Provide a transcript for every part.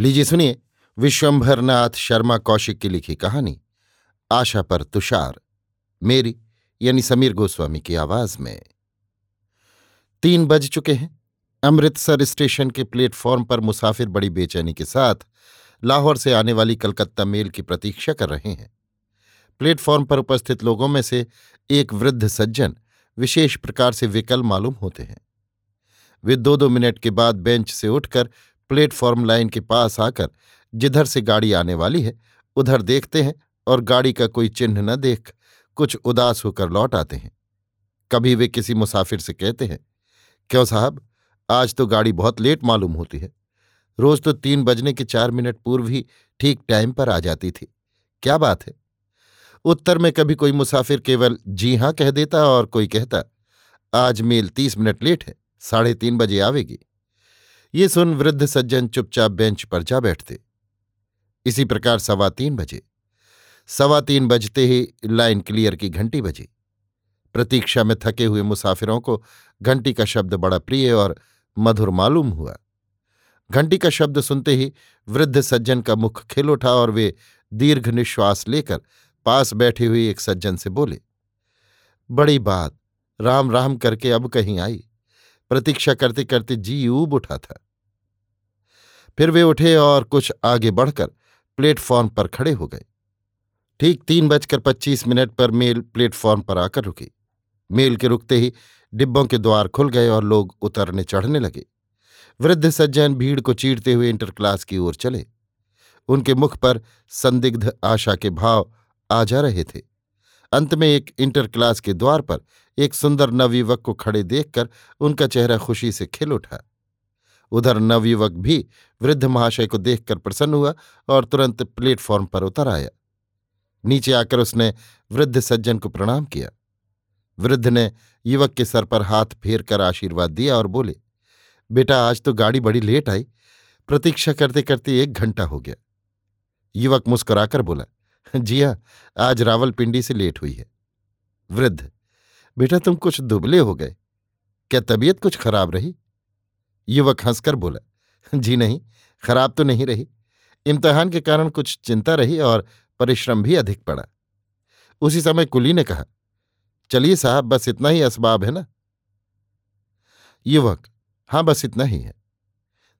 लीजिए सुनिए विश्वंभरनाथ शर्मा कौशिक की लिखी कहानी, आशा पर तुषार, मेरी, यानी समीर गोस्वामी की आवाज़ में। तीन बज चुके हैं। अमृतसर स्टेशन के प्लेटफॉर्म पर मुसाफिर बड़ी बेचैनी के साथ लाहौर से आने वाली कलकत्ता मेल की प्रतीक्षा कर रहे हैं। प्लेटफॉर्म पर उपस्थित लोगों में से एक वृद्ध सज्जन विशेष प्रकार से विकल मालूम होते हैं। वे दो दो मिनट के बाद बेंच से उठकर प्लेटफॉर्म लाइन के पास आकर जिधर से गाड़ी आने वाली है, उधर देखते हैं और गाड़ी का कोई चिन्ह न देख कुछ उदास होकर लौट आते हैं। कभी वे किसी मुसाफिर से कहते हैं, क्यों साहब, आज तो गाड़ी बहुत लेट मालूम होती है। रोज तो तीन बजने के चार मिनट पूर्व ही ठीक टाइम पर आ जाती थी। क्या बात है? उत्तर में कभी कोई मुसाफिर केवल, जी हाँ, कह देता और कोई कहता, आज मेल तीस मिनट लेट है, साढ़े तीन बजे आवेगी। ये सुन वृद्ध सज्जन चुपचाप बेंच पर जा बैठते। इसी प्रकार सवा तीन बजे। सवा तीन बजते ही लाइन क्लियर की घंटी बजी। प्रतीक्षा में थके हुए मुसाफिरों को घंटी का शब्द बड़ा प्रिय और मधुर मालूम हुआ। घंटी का शब्द सुनते ही वृद्ध सज्जन का मुख खिल उठा और वे दीर्घ निश्वास लेकर पास बैठी हुई एक सज्जन से बोले, बड़ी बात राम राम करके अब कहीं आई। प्रतीक्षा करते करते जी ऊब उठा था। फिर वे उठे और कुछ आगे बढ़कर प्लेटफॉर्म पर खड़े हो गए। ठीक तीन बजकर पच्चीस मिनट पर मेल प्लेटफॉर्म पर आकर रुकी। मेल के रुकते ही डिब्बों के द्वार खुल गए और लोग उतरने चढ़ने लगे। वृद्ध सज्जन भीड़ को चीरते हुए इंटर क्लास की ओर चले। उनके मुख पर संदिग्ध आशा के भाव आ जा रहे थे। अंत में एक इंटर क्लास के द्वार पर एक सुंदर नवयुवक को खड़े देखकर उनका चेहरा खुशी से खिल उठा। उधर नवयुवक भी वृद्ध महाशय को देखकर प्रसन्न हुआ और तुरंत प्लेटफॉर्म पर उतर आया। नीचे आकर उसने वृद्ध सज्जन को प्रणाम किया। वृद्ध ने युवक के सर पर हाथ फेर कर आशीर्वाद दिया और बोले, बेटा, आज तो गाड़ी बड़ी लेट आई। प्रतीक्षा करते करते एक घंटा हो गया। युवक मुस्कुराकर बोला जी हाँ आज रावलपिंडी से लेट हुई है। वृद्ध, बेटा तुम कुछ दुबले हो गए। क्या तबीयत कुछ खराब रही? युवक हंसकर बोला, जी नहीं, खराब तो नहीं रही। इम्तहान के कारण कुछ चिंता रही और परिश्रम भी अधिक पड़ा। उसी समय कुली ने कहा, चलिए साहब, बस इतना ही असबाब है ना? युवक, हाँ, बस इतना ही है।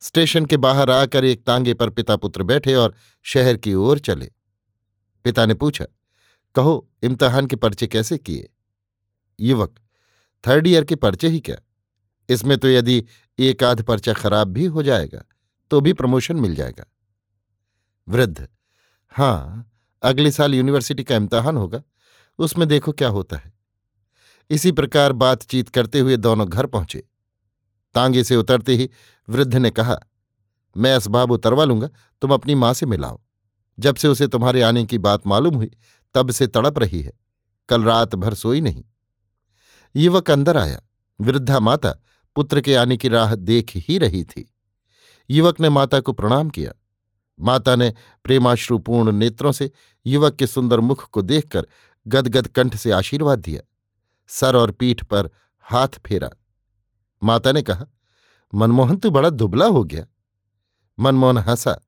स्टेशन के बाहर आकर एक तांगे पर पिता पुत्र बैठे और शहर की ओर चले। पिता ने पूछा, कहो, इम्तहान के पर्चे कैसे किए? युवक, थर्ड ईयर के पर्चे ही क्या? इसमें तो यदि एक आध पर्चा खराब भी हो जाएगा तो भी प्रमोशन मिल जाएगा। वृद्ध हाँ अगले साल यूनिवर्सिटी का इम्तहान होगा, उसमें देखो क्या होता है। इसी प्रकार बातचीत करते हुए दोनों घर पहुँचे। तांगे से उतरते ही वृद्ध ने कहा, मैं असबाब उतरवा लूँगा, तुम अपनी माँ से मिलाओ। जब से उसे तुम्हारे आने की बात मालूम हुई, तब से तड़प रही है। कल रात भर सोई नहीं। युवक अंदर आया। वृद्धा माता पुत्र के आने की राह देख ही रही थी। युवक ने माता को प्रणाम किया। माता ने प्रेमाश्रुपूर्ण नेत्रों से युवक के सुंदर मुख को देखकर गदगद कंठ से आशीर्वाद दिया। सर और पीठ पर हाथ फेरा। माता ने कहा, मनमोहन, तू बड़ा दुबला हो गया। मनमोहन हंसा।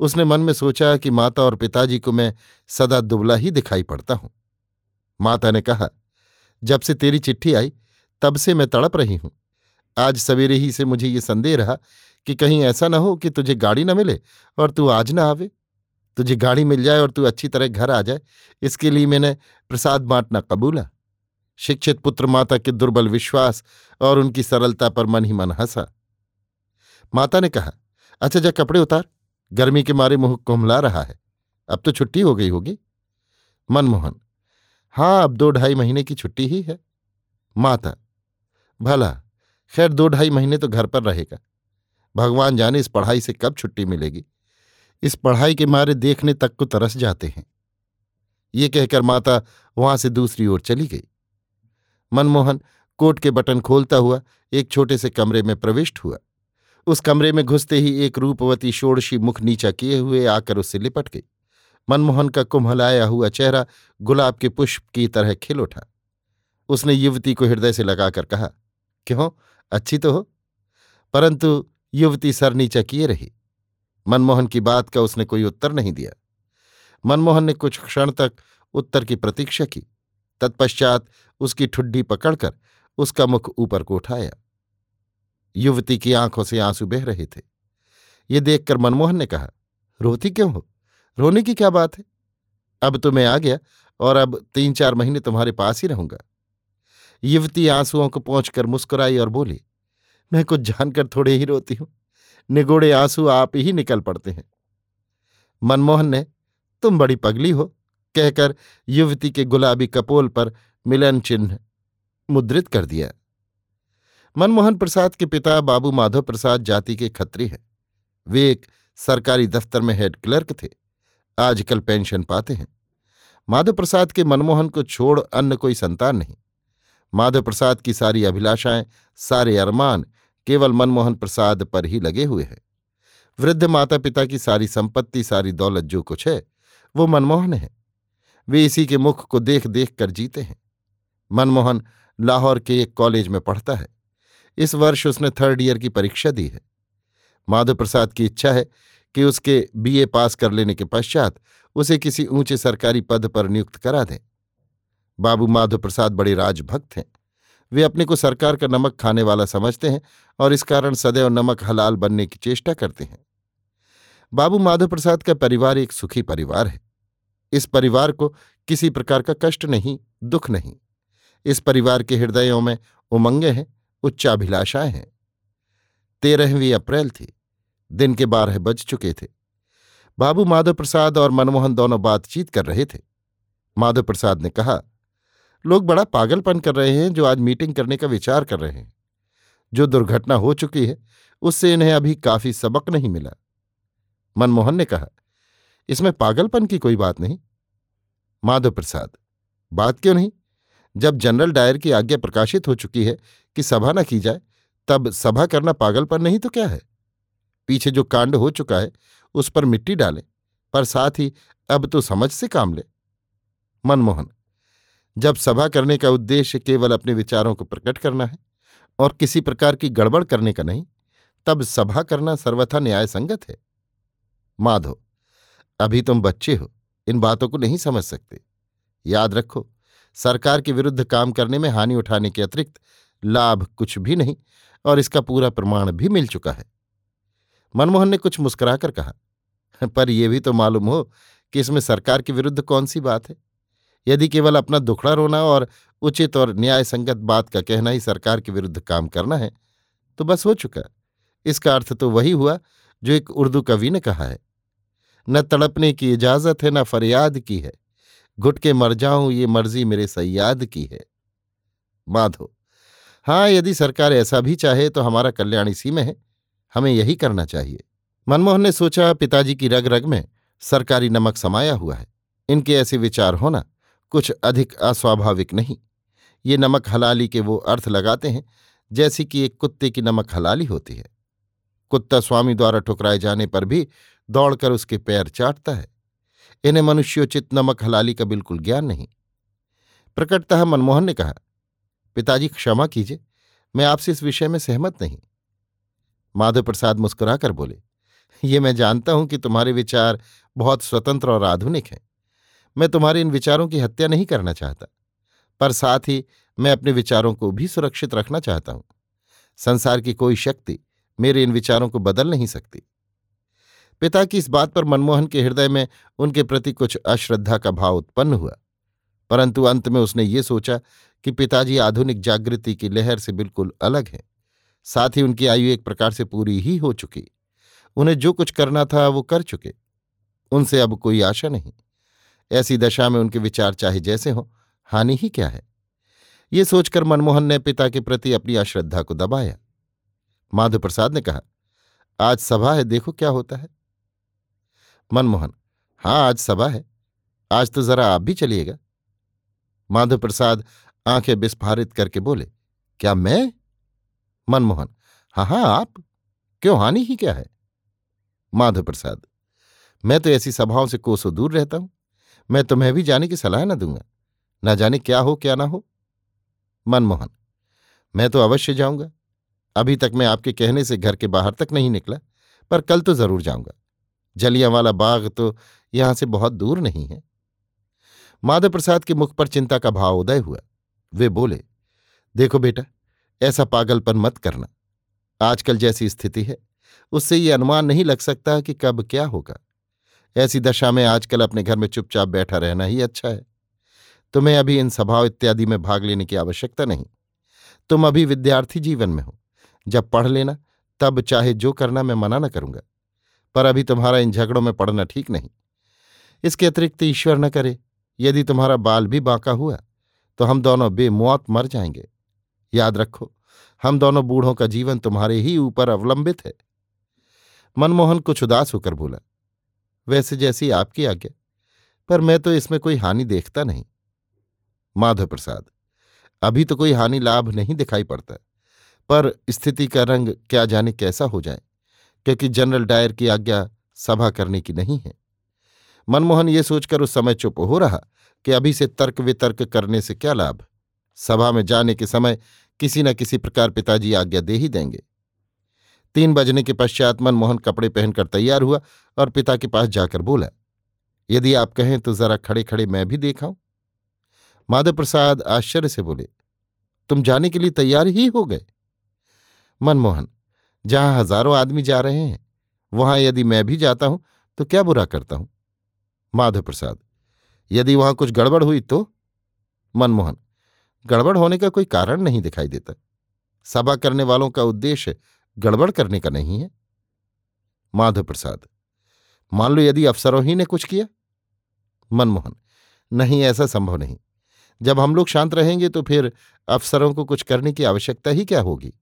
उसने मन में सोचा कि माता और पिताजी को मैं सदा दुबला ही दिखाई पड़ता हूँ। माता ने कहा, जब से तेरी चिट्ठी आई, तब से मैं तड़प रही हूँ। आज सवेरे ही से मुझे ये संदेह रहा कि कहीं ऐसा न हो कि तुझे गाड़ी न मिले और तू आज ना आवे। तुझे गाड़ी मिल जाए और तू अच्छी तरह घर आ जाए, इसके लिए मैंने प्रसाद बांटना कबूला। शिक्षित पुत्र माता के दुर्बल विश्वास और उनकी सरलता पर मन ही मन हंसा। माता ने कहा अच्छा जा कपड़े उतार। गर्मी के मारे मुँह कुमला रहा है। अब तो छुट्टी हो गई होगी। मनमोहन हाँ अब दो ढाई महीने की छुट्टी ही है। माता, भला, खैर दो ढाई महीने तो घर पर रहेगा। भगवान जाने इस पढ़ाई से कब छुट्टी मिलेगी। इस पढ़ाई के मारे देखने तक को तरस जाते हैं। ये कहकर माता वहाँ से दूसरी ओर चली गई। मनमोहन कोट के बटन खोलता हुआ एक छोटे से कमरे में प्रविष्ट हुआ। उस कमरे में घुसते ही एक रूपवती षोड़शी मुख नीचा किए हुए आकर उससे लिपट गई। मनमोहन का कुम्हलाया हुआ चेहरा गुलाब के पुष्प की तरह खिल उठा। उसने युवती को हृदय से लगाकर कहा, क्यों? अच्छी तो हो? परंतु युवती सर नीचा किए रही। मनमोहन की बात का उसने कोई उत्तर नहीं दिया। मनमोहन ने कुछ क्षण तक उत्तर की प्रतीक्षा की। तत्पश्चात उसकी ठुड्डी पकड़कर उसका मुख ऊपर को उठाया। युवती की आँखों से आँसू बह रहे थे। ये देखकर मनमोहन ने कहा, रोती क्यों हो? रोने की क्या बात है? अब तो मैं आ गया और अब तीन चार महीने तुम्हारे पास ही रहूँगा। युवती आंसुओं को पहुंचकर मुस्कुराई और बोली, मैं कुछ जानकर थोड़े ही रोती हूँ। निगोड़े आँसू आप ही निकल पड़ते हैं। मनमोहन ने, तुम बड़ी पगली हो, कहकर युवती के गुलाबी कपोल पर मिलन चिन्ह मुद्रित कर दिया। मनमोहन प्रसाद के पिता बाबू माधव प्रसाद जाति के खत्री हैं। वे एक सरकारी दफ्तर में हेड क्लर्क थे। आजकल पेंशन पाते हैं। माधव प्रसाद के मनमोहन को छोड़ अन्य कोई संतान नहीं। माधव प्रसाद की सारी अभिलाषाएँ, सारे अरमान केवल मनमोहन प्रसाद पर ही लगे हुए हैं। वृद्ध माता पिता की सारी संपत्ति, सारी दौलत जो कुछ है, वो मनमोहन है। वे इसी के मुख को देख देख कर जीते हैं। मनमोहन लाहौर के एक कॉलेज में पढ़ता है। इस वर्ष उसने थर्ड ईयर की परीक्षा दी है। माधव प्रसाद की इच्छा है कि उसके बीए पास कर लेने के पश्चात उसे किसी ऊँचे सरकारी पद पर नियुक्त करा दें। बाबू माधव प्रसाद बड़े राजभक्त हैं। वे अपने को सरकार का नमक खाने वाला समझते हैं और इस कारण सदैव नमक हलाल बनने की चेष्टा करते हैं। बाबू माधव प्रसाद का परिवार एक सुखी परिवार है। इस परिवार को किसी प्रकार का कष्ट नहीं, दुख नहीं। इस परिवार के हृदयों में उमंगे हैं। उच्चाभिलाषाएँ हैं। तेरहवीं अप्रैल थी। दिन के बारह बज चुके थे। बाबू माधव प्रसाद और मनमोहन दोनों बातचीत कर रहे थे। माधव प्रसाद ने कहा, लोग बड़ा पागलपन कर रहे हैं जो आज मीटिंग करने का विचार कर रहे हैं। जो दुर्घटना हो चुकी है, उससे इन्हें अभी काफ़ी सबक नहीं मिला। मनमोहन ने कहा, इसमें पागलपन की कोई बात नहीं। माधव प्रसाद बात क्यों नहीं? जब जनरल डायर की आज्ञा प्रकाशित हो चुकी है कि सभा न की जाए, तब सभा करना पागलपन नहीं तो क्या है? पीछे जो कांड हो चुका है, उस पर मिट्टी डालें, पर साथ ही अब तो समझ से काम ले। मनमोहन, जब सभा करने का उद्देश्य केवल अपने विचारों को प्रकट करना है और किसी प्रकार की गड़बड़ करने का नहीं, तब सभा करना सर्वथा न्याय संगत है। माधो, अभी तुम बच्चे हो, इन बातों को नहीं समझ सकते। याद रखो सरकार के विरुद्ध काम करने में हानि उठाने के अतिरिक्त लाभ कुछ भी नहीं और इसका पूरा प्रमाण भी मिल चुका है। मनमोहन ने कुछ मुस्कुराकर कहा, पर यह भी तो मालूम हो कि इसमें सरकार के विरुद्ध कौन सी बात है। यदि केवल अपना दुखड़ा रोना और उचित और न्याय संगत बात का कहना ही सरकार के विरुद्ध काम करना है तो बस हो चुका। इसका अर्थ तो वही हुआ जो एक उर्दू कवि ने कहा है, न तड़पने की इजाज़त है, न फरियाद की है। घुट के मर जाऊँ, ये मर्ज़ी मेरे सयाद की है। माधो हाँ यदि सरकार ऐसा भी चाहे तो हमारा कल्याण इसी में है। हमें यही करना चाहिए। मनमोहन ने सोचा, पिताजी की रग रग में सरकारी नमक समाया हुआ है। इनके ऐसे विचार होना कुछ अधिक अस्वाभाविक नहीं। ये नमक हलाली के वो अर्थ लगाते हैं, जैसी कि एक कुत्ते की नमक हलाली होती है। कुत्ता स्वामी द्वारा ठुकराए जाने पर भी दौड़कर उसके पैर चाटता है। इन्हें मनुष्योचित नमक हलाली का बिल्कुल ज्ञान नहीं। प्रकटतः मनमोहन ने कहा, पिताजी क्षमा कीजिए, मैं आपसे इस विषय में सहमत नहीं। माधव प्रसाद मुस्कुराकर बोले, ये मैं जानता हूँ कि तुम्हारे विचार बहुत स्वतंत्र और आधुनिक हैं। मैं तुम्हारे इन विचारों की हत्या नहीं करना चाहता, पर साथ ही मैं अपने विचारों को भी सुरक्षित रखना चाहता हूँ। संसार की कोई शक्ति मेरे इन विचारों को बदल नहीं सकती। पिता की इस बात पर मनमोहन के हृदय में उनके प्रति कुछ अश्रद्धा का भाव उत्पन्न हुआ। परंतु अंत में उसने ये सोचा कि पिताजी आधुनिक जागृति की लहर से बिल्कुल अलग हैं। साथ ही उनकी आयु एक प्रकार से पूरी ही हो चुकी। उन्हें जो कुछ करना था, वो कर चुके। उनसे अब कोई आशा नहीं। ऐसी दशा में उनके विचार चाहे जैसे हों, हानि ही क्या है? ये सोचकर मनमोहन ने पिता के प्रति अपनी अश्रद्धा को दबाया। माधव प्रसाद ने कहा, आज सभा है, देखो क्या होता है। मनमोहन। हाँ आज सभा है। आज तो जरा आप भी चलिएगा। माधव प्रसाद आँखें विस्फारित करके बोले, क्या मैं? मनमोहन हाँ हाँ आप? क्यों हानि ही क्या है? माधव प्रसाद मैं तो ऐसी सभाओं से कोसों दूर रहता हूँ। मैं तुम्हें भी जाने की सलाह न दूँगा। ना जाने क्या हो, क्या ना हो? मनमोहन, मैं तो अवश्य जाऊँगा। अभी तक मैं आपके कहने से घर के बाहर तक नहीं निकला, पर कल तो ज़रूर जाऊँगा। जलियांवाला बाग तो यहाँ से बहुत दूर नहीं है। माधव प्रसाद के मुख पर चिंता का भाव उदय हुआ। वे बोले, देखो बेटा, ऐसा पागलपन मत करना। आजकल जैसी स्थिति है, उससे ये अनुमान नहीं लग सकता कि कब क्या होगा। ऐसी दशा में आजकल अपने घर में चुपचाप बैठा रहना ही अच्छा है। तुम्हें अभी इन सभाओं इत्यादि में भाग लेने की आवश्यकता नहीं। तुम अभी विद्यार्थी जीवन में हो। जब पढ़ लेना, तब चाहे जो करना मैं मना न करूँगा। पर अभी तुम्हारा इन झगड़ों में पड़ना ठीक नहीं। इसके अतिरिक्त ईश्वर न करे, यदि तुम्हारा बाल भी बांका हुआ तो हम दोनों बेमौत मर जाएँगे। याद रखो, हम दोनों बूढ़ों का जीवन तुम्हारे ही ऊपर अवलंबित है। मनमोहन कुछ उदास होकर बोला, वैसे जैसी आपकी आज्ञा, पर मैं तो इसमें कोई हानि देखता नहीं। माधव प्रसाद, अभी तो कोई हानि लाभ नहीं दिखाई पड़ता, पर स्थिति का रंग क्या जाने कैसा हो जाए? क्योंकि जनरल डायर की आज्ञा सभा करने की नहीं है। मनमोहन ये सोचकर उस समय चुप हो रहा कि अभी से तर्क वितर्क करने से क्या लाभ? सभा में जाने के समय किसी न किसी प्रकार पिताजी आज्ञा दे ही देंगे। तीन बजने के पश्चात मनमोहन कपड़े पहनकर तैयार हुआ और पिता के पास जाकर बोला, यदि आप कहें तो जरा खड़े खड़े मैं भी देखाऊं। माधव प्रसाद आश्चर्य से बोले, तुम जाने के लिए तैयार ही हो गए? मनमोहन जहाँ हज़ारों आदमी जा रहे हैं, वहाँ यदि मैं भी जाता हूँ तो क्या बुरा करता हूँ? माधव प्रसाद, यदि वहाँ कुछ गड़बड़ हुई तो? मनमोहन, गड़बड़ होने का कोई कारण नहीं दिखाई देता। सभा करने वालों का उद्देश्य गड़बड़ करने का नहीं है। माधव प्रसाद, मान लो यदि अफसरों ही ने कुछ किया? मनमोहन, नहीं, ऐसा संभव नहीं। जब हम लोग शांत रहेंगे तो फिर अफसरों को कुछ करने की आवश्यकता ही क्या होगी?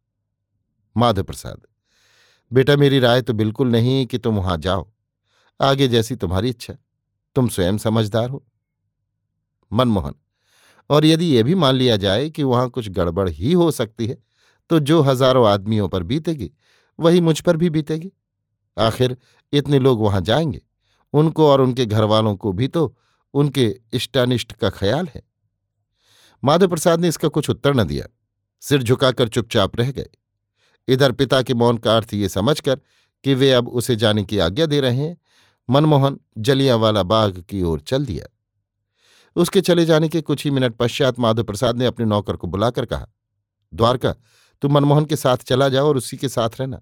माधव प्रसाद बेटा मेरी राय तो बिल्कुल नहीं कि तुम वहाँ जाओ। आगे जैसी तुम्हारी इच्छा। तुम स्वयं समझदार हो। मनमोहन, और यदि यह भी मान लिया जाए कि वहाँ कुछ गड़बड़ ही हो सकती है तो जो हज़ारों आदमियों पर बीतेगी, वही मुझ पर भी बीतेगी। आखिर इतने लोग वहाँ जाएँगे? उनको और उनके घर वालों को भी तो उनके इष्टानिष्ट का ख्याल है। माधव प्रसाद ने इसका कुछ उत्तर न दिया। सिर झुकाकर चुपचाप रह गए। इधर पिता के मौन का अर्थ ये समझकर कि वे अब उसे जाने की आज्ञा दे रहे हैं। मनमोहन जलियांवाला बाग की ओर चल दिया। उसके चले जाने के कुछ ही मिनट पश्चात माधव प्रसाद ने अपने नौकर को बुलाकर कहा, द्वारका तू मनमोहन के साथ चला जाओ और उसी के साथ रहना।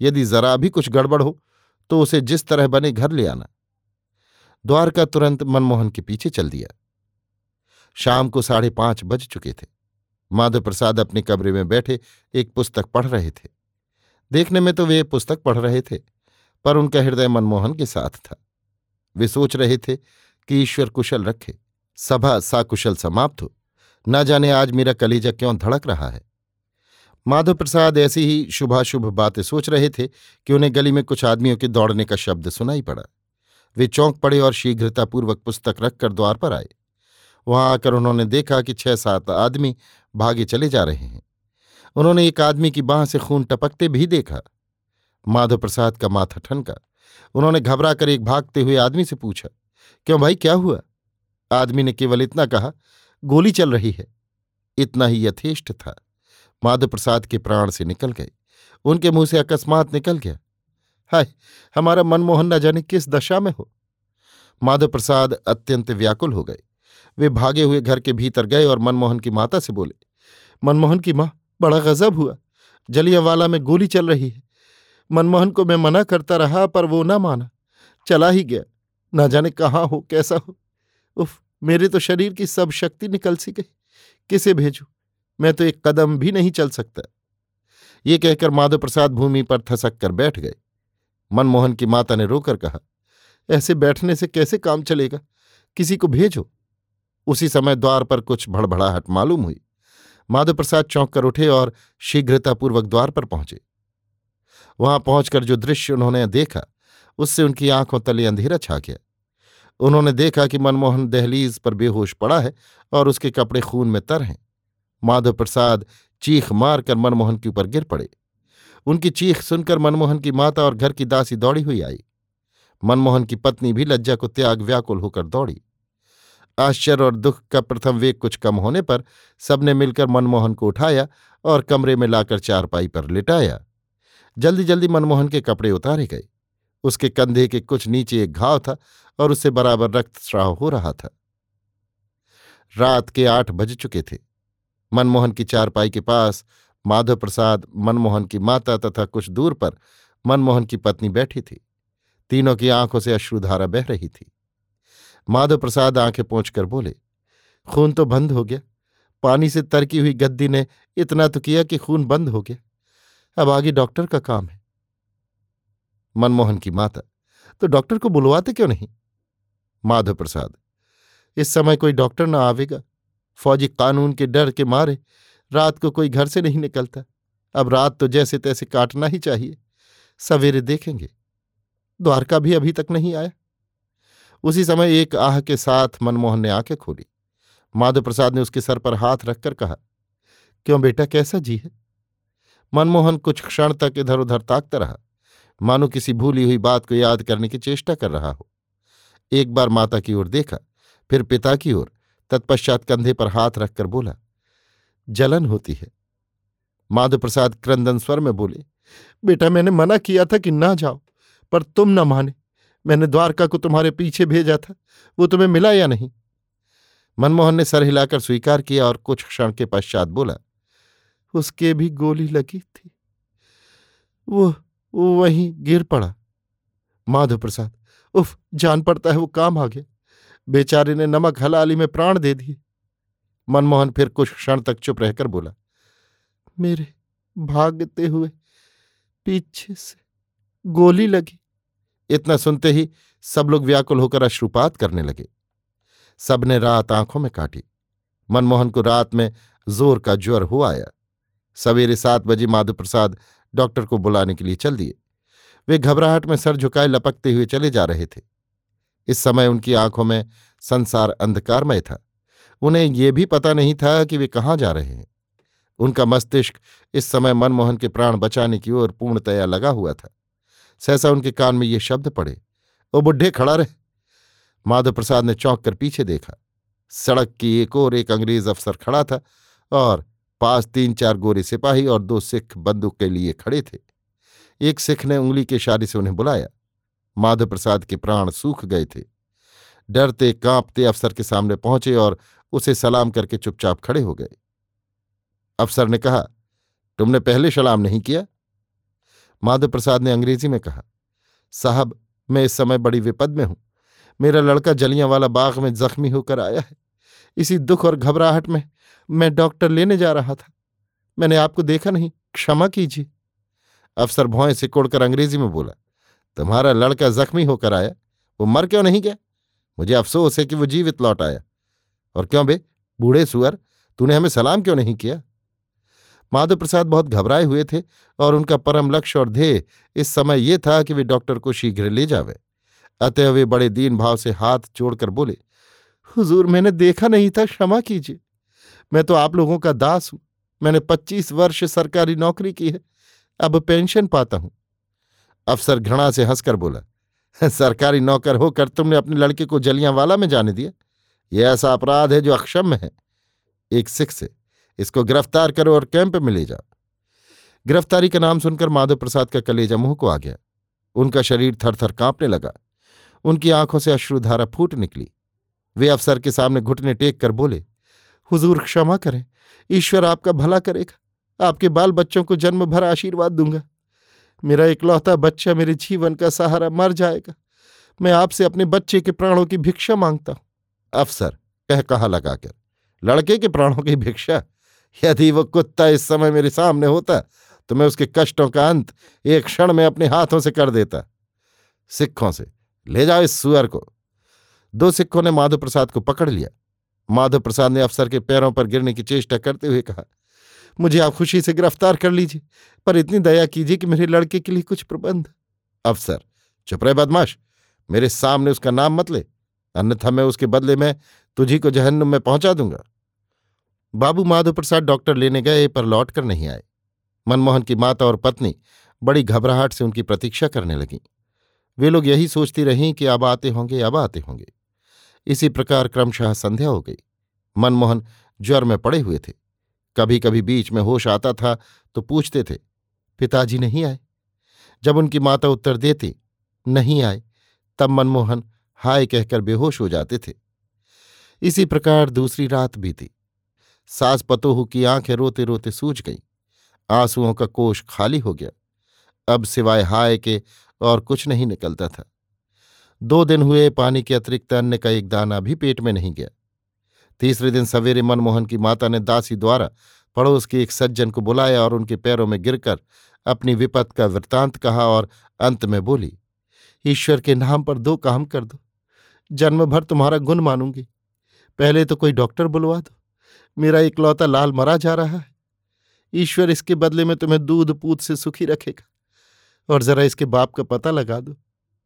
यदि जरा भी कुछ गड़बड़ हो तो उसे जिस तरह बने घर ले आना। द्वारका तुरंत मनमोहन के पीछे चल दिया। शाम को साढ़े पाँच बज चुके थे। माधव प्रसाद अपने कमरे में बैठे एक पुस्तक पढ़ रहे थे। देखने में तो वे पुस्तक पढ़ रहे थे, पर उनका हृदय मनमोहन के साथ था। वे सोच रहे थे कि ईश्वर कुशल रखे, सभा साकुशल समाप्त हो, न जाने आज मेरा कलेजा क्यों धड़क रहा है। माधव प्रसाद ऐसी ही शुभाशुभ बातें सोच रहे थे कि उन्हें गली में कुछ आदमियों के दौड़ने का शब्द सुनाई पड़ा। वे चौंक पड़े और शीघ्रतापूर्वक पुस्तक रखकर द्वार पर आए। वहाँ आकर उन्होंने देखा कि छह सात आदमी भागे चले जा रहे हैं। उन्होंने एक आदमी की बाह से खून टपकते भी देखा। माधव प्रसाद का माथा ठनका। उन्होंने घबरा कर एक भागते हुए आदमी से पूछा, क्यों भाई, क्या हुआ? आदमी ने केवल इतना कहा, गोली चल रही है। इतना ही यथेष्ट था। माधव प्रसाद के प्राण से निकल गए। उनके मुँह से अकस्मात निकल गया। हाय, हमारा मनमोहन न जाने किस दशा में हो? माधव प्रसाद अत्यंत व्याकुल हो गए। वे भागे हुए घर के भीतर गए और मनमोहन की माता से बोले मनमोहन की माँ, बड़ा गजब हुआ। जलियावाला में गोली चल रही है। मनमोहन को मैं मना करता रहा, पर वो ना माना। चला ही गया। ना जाने कहाँ हो, कैसा हो। उफ, मेरे तो शरीर की सब शक्ति निकल सी गई। किसे भेजू? मैं तो एक कदम भी नहीं चल सकता। ये कहकर माधव प्रसाद भूमि पर थसक कर बैठ गए। मनमोहन की माता ने रोकर कहा, ऐसे बैठने से कैसे काम चलेगा? किसी को भेजो। उसी समय द्वार पर कुछ भड़बड़ाहट मालूम हुई। माधव प्रसाद चौंक कर उठे और शीघ्रतापूर्वक द्वार पर पहुँचे। वहाँ पहुंचकर जो दृश्य उन्होंने देखा, उससे उनकी आँखों तले अंधेरा छा गया। उन्होंने देखा कि मनमोहन दहलीज पर बेहोश पड़ा है और उसके कपड़े खून में तर हैं। माधव प्रसाद चीख मारकर मनमोहन के ऊपर गिर पड़े। उनकी चीख सुनकर मनमोहन की माता और घर की दासी दौड़ी हुई आई। मनमोहन की पत्नी भी लज्जा को त्याग व्याकुल होकर दौड़ी। आश्चर्य और दुख का प्रथम वेग कुछ कम होने पर सबने मिलकर मनमोहन को उठाया और कमरे में लाकर चारपाई पर लिटाया। जल्दी जल्दी मनमोहन के कपड़े उतारे गए। उसके कंधे के कुछ नीचे एक घाव था और उससे बराबर रक्तस्राव हो रहा था। रात के आठ बज चुके थे। मनमोहन की चारपाई के पास माधव प्रसाद, मनमोहन की माता तथा कुछ दूर पर मनमोहन की पत्नी बैठी थी। तीनों की आँखों से अश्रुधारा बह रही थी। माधव प्रसाद आँखें पहुंचकर बोले, खून तो बंद हो गया। पानी से तरकी हुई गद्दी ने इतना तो किया कि खून बंद हो गया। अब आगे डॉक्टर का काम है। मनमोहन की माता तो डॉक्टर को बुलवाते क्यों नहीं? माधव प्रसाद इस समय कोई डॉक्टर ना आवेगा। फौजी कानून के डर के मारे रात को कोई घर से नहीं निकलता। अब रात तो जैसे तैसे काटना ही चाहिए। सवेरे देखेंगे। द्वारका भी अभी तक नहीं आया। उसी समय एक आह के साथ मनमोहन ने आँखें खोली। माधव प्रसाद ने उसके सर पर हाथ रखकर कहा, क्यों बेटा, कैसा जी है? मनमोहन कुछ क्षण तक इधर उधर ताकता रहा। मानो किसी भूली हुई बात को याद करने की चेष्टा कर रहा हो। एक बार माता की ओर देखा, फिर पिता की ओर, तत्पश्चात कंधे पर हाथ रखकर बोला, जलन होती है। माधव प्रसाद क्रंदन स्वर में बोले, बेटा, मैंने मना किया था कि ना जाओ, पर तुम न माने। मैंने द्वारका को तुम्हारे पीछे भेजा था। वो तुम्हें मिला या नहीं? मनमोहन ने सर हिलाकर स्वीकार किया और कुछ क्षण के पश्चात बोला, उसके भी गोली लगी थी। वो वहीं गिर पड़ा। माधव प्रसाद, उफ, जान पड़ता है वो काम आ गया। बेचारे ने नमक हलाली में प्राण दे दिए। मनमोहन फिर कुछ क्षण तक चुप रहकर बोला, मेरे भागते हुए पीछे से गोली लगी। इतना सुनते ही सब लोग व्याकुल होकर अश्रुपात करने लगे। सबने रात आँखों में काटी। मनमोहन को रात में ज़ोर का ज्वर हो आया। सवेरे सात बजे माधव प्रसाद डॉक्टर को बुलाने के लिए चल दिए। वे घबराहट में सर झुकाए लपकते हुए चले जा रहे थे। इस समय उनकी आँखों में संसार अंधकारमय था। उन्हें ये भी पता नहीं था कि वे कहाँ जा रहे हैं। उनका मस्तिष्क इस समय मनमोहन के प्राण बचाने की ओर पूर्णतया लगा हुआ था। सहसा उनके कान में ये शब्द पड़े। ओ बुढ़े खड़ा रहे। माधव प्रसाद ने चौंक कर पीछे देखा। सड़क की एक और एक अंग्रेज़ अफसर खड़ा था और पास तीन चार गोरे सिपाही और दो सिख बंदूक के लिए खड़े थे। एक सिख ने उंगली के इशारे से उन्हें बुलाया। माधव प्रसाद के प्राण सूख गए थे। डरते कांपते अफसर के सामने पहुँचे और उसे सलाम करके चुपचाप खड़े हो गए। अफसर ने कहा, तुमने पहले सलाम नहीं किया? माधव प्रसाद ने अंग्रेज़ी में कहा, साहब, मैं इस समय बड़ी विपद में हूँ। मेरा लड़का जलियाँ वाला बाग में जख्मी होकर आया है। इसी दुख और घबराहट में मैं डॉक्टर लेने जा रहा था। मैंने आपको देखा नहीं, क्षमा कीजिए। अफसर भौएँ से कोड़कर अंग्रेज़ी में बोला, तुम्हारा लड़का जख्मी होकर आया? वो मर क्यों नहीं गया? मुझे अफसोस है कि वो जीवित लौट आया। और क्यों बे, बूढ़े सुअर, तूने हमें सलाम क्यों नहीं किया? माधव प्रसाद बहुत घबराए हुए थे और उनका परम लक्ष्य और ध्येय इस समय ये था कि वे डॉक्टर को शीघ्र ले जावे। अतः वे बड़े दीन भाव से हाथ जोड़कर बोले, हुजूर, मैंने देखा नहीं था, क्षमा कीजिए। मैं तो आप लोगों का दास हूँ। मैंने पच्चीस वर्ष सरकारी नौकरी की है। अब पेंशन पाता हूँ। अफसर घृणा से हंसकर बोला, सरकारी नौकर होकर तुमने अपने लड़के को जलियांवाला में जाने दिया? यह ऐसा अपराध है जो अक्षम्य है। एक सिख से इसको गिरफ़्तार करो और कैंप में ले जाओ। गिरफ्तारी का नाम सुनकर माधव प्रसाद का कलेजा मुँह को आ गया। उनका शरीर थरथर कांपने लगा। उनकी आँखों से अश्रुधारा फूट निकली। वे अफसर के सामने घुटने टेक कर बोले, हुजूर, क्षमा करें। ईश्वर आपका भला करेगा। आपके बाल बच्चों को जन्म भर आशीर्वाद दूँगा। मेरा इकलौता बच्चा मेरे जीवन का सहारा मर जाएगा। मैं आपसे अपने बच्चे के प्राणों की भिक्षा माँगता हूँ। अफसर कह कहा लगाकर, लड़के के प्राणों की भिक्षा? यदि वो कुत्ता इस समय मेरे सामने होता तो मैं उसके कष्टों का अंत एक क्षण में अपने हाथों से कर देता। सिखों से, ले जाओ इस सुअर को। दो सिखों ने माधव प्रसाद को पकड़ लिया। माधव प्रसाद ने अफसर के पैरों पर गिरने की चेष्टा करते हुए कहा, मुझे आप खुशी से गिरफ़्तार कर लीजिए, पर इतनी दया कीजिए कि मेरे लड़के के लिए कुछ प्रबंध। अफसर, चुप रहे बदमाश, मेरे सामने उसका नाम मत ले, अन्यथा मैं उसके बदले में तुझी को जहन्नुम में पहुँचा दूँगा। बाबू माधव प्रसाद डॉक्टर लेने गए, पर लौट कर नहीं आए। मनमोहन की माता और पत्नी बड़ी घबराहट से उनकी प्रतीक्षा करने लगीं। वे लोग यही सोचती रहीं कि अब आते होंगे, अब आते होंगे। इसी प्रकार क्रमशः संध्या हो गई। मनमोहन ज्वर में पड़े हुए थे। कभी कभी बीच में होश आता था तो पूछते थे, पिताजी नहीं आए? जब उनकी माता उत्तर देती, नहीं आए, तब मनमोहन हाय कहकर बेहोश हो जाते थे। इसी प्रकार दूसरी रात थी सास पतोहू की आँखें रोते रोते सूज गईं। आंसुओं का कोष खाली हो गया। अब सिवाय हाय के और कुछ नहीं निकलता था। दो दिन हुए, पानी के अतिरिक्त अन्न का एक दाना भी पेट में नहीं गया। तीसरे दिन सवेरे मनमोहन की माता ने दासी द्वारा पड़ोस के एक सज्जन को बुलाया और उनके पैरों में गिरकर अपनी विपत का वृतांत कहा और अंत में बोली, ईश्वर के नाम पर दो काम कर दो। जन्म भर तुम्हारा गुण मानूँगी। पहले तो कोई डॉक्टर बुलवा दो। मेरा इकलौता लाल मरा जा रहा है। ईश्वर इसके बदले में तुम्हें दूध पूत से सुखी रखेगा। और जरा इसके बाप का पता लगा दो।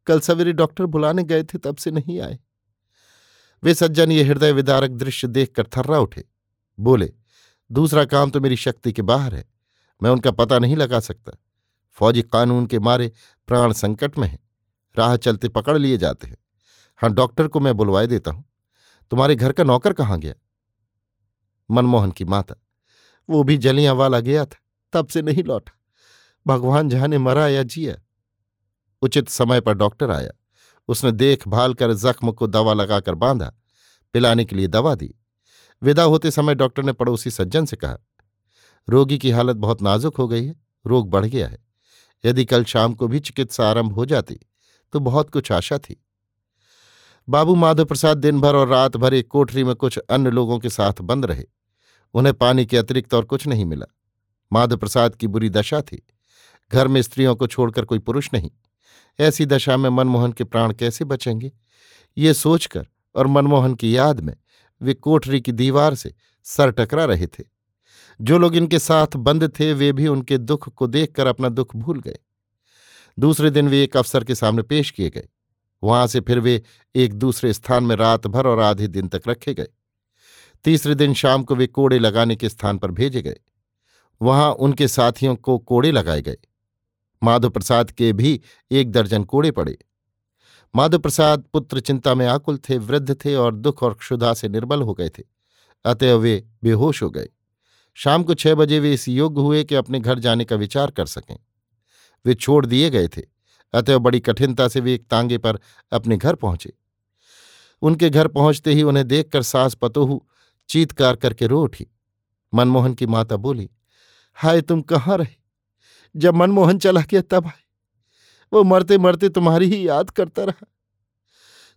कल सवेरे डॉक्टर बुलाने गए थे, तब से नहीं आए। वे सज्जन, ये हृदय विदारक दृश्य देखकर थर्रा उठे। बोले, दूसरा काम तो मेरी शक्ति के बाहर है। मैं उनका पता नहीं लगा सकता। फौजी कानून के मारे प्राण संकट में है। राह चलते पकड़ लिए जाते हैं। हाँ डॉक्टर को मैं बुलवाए देता हूँ। तुम्हारे घर का नौकर कहाँ गया? मनमोहन की माता। वो भी जलियाँ वाला गया था, तब से नहीं लौटा। भगवान जाने मरा या जिया, उचित समय पर डॉक्टर आया। उसने देखभाल कर जख्म को दवा लगाकर बांधा, पिलाने के लिए दवा दी। विदा होते समय डॉक्टर ने पड़ोसी सज्जन से कहा, रोगी की हालत बहुत नाजुक हो गई है, रोग बढ़ गया है। यदि कल शाम को भी चिकित्सा आरंभ हो जाती तो बहुत कुछ आशा थी। बाबू माधव प्रसाद दिन भर और रात भर एक कोठरी में कुछ अन्य लोगों के साथ बंद रहे। उन्हें पानी के अतिरिक्त और कुछ नहीं मिला। माधव प्रसाद की बुरी दशा थी। घर में स्त्रियों को छोड़कर कोई पुरुष नहीं। ऐसी दशा में मनमोहन के प्राण कैसे बचेंगे? ये सोचकर और मनमोहन की याद में वे कोठरी की दीवार से सर टकरा रहे थे। जो लोग इनके साथ बंद थे, वे भी उनके दुख को देखकर अपना दुख भूल गए। दूसरे दिन वे एक अफसर के सामने पेश किए गए। वहाँ से फिर वे एक दूसरे स्थान में रात भर और आधे दिन तक रखे गए। तीसरे दिन शाम को वे कोड़े लगाने के स्थान पर भेजे गए। वहाँ उनके साथियों को कोड़े लगाए गए। माधव प्रसाद के भी एक दर्जन कोड़े पड़े। माधव प्रसाद पुत्र चिंता में आकुल थे, वृद्ध थे और दुख और क्षुधा से निर्बल हो गए थे। अतएव वे बेहोश हो गए। शाम को छह बजे वे इस योग्य हुए कि अपने घर जाने का विचार कर सकें। वे छोड़ दिए गए थे। अतएव बड़ी कठिनता से वे एक तांगे पर अपने घर पहुँचे। उनके घर पहुँचते ही उन्हें देखकर सास पतोहू चीतकार करके रो उठी। मनमोहन की माता बोली, हाय, तुम कहाँ रहे? जब मनमोहन चला गया तब आए। वो मरते मरते तुम्हारी ही याद करता रहा।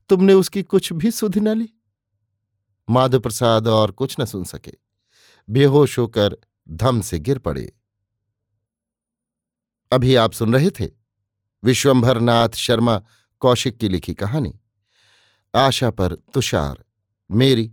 तुमने उसकी कुछ भी सुध न ली। माधव प्रसाद और कुछ न सुन सके। बेहोश होकर धम से गिर पड़े। अभी आप सुन रहे थे विश्वंभर नाथ शर्मा कौशिक की लिखी कहानी। आशा पर तुषार, मेरी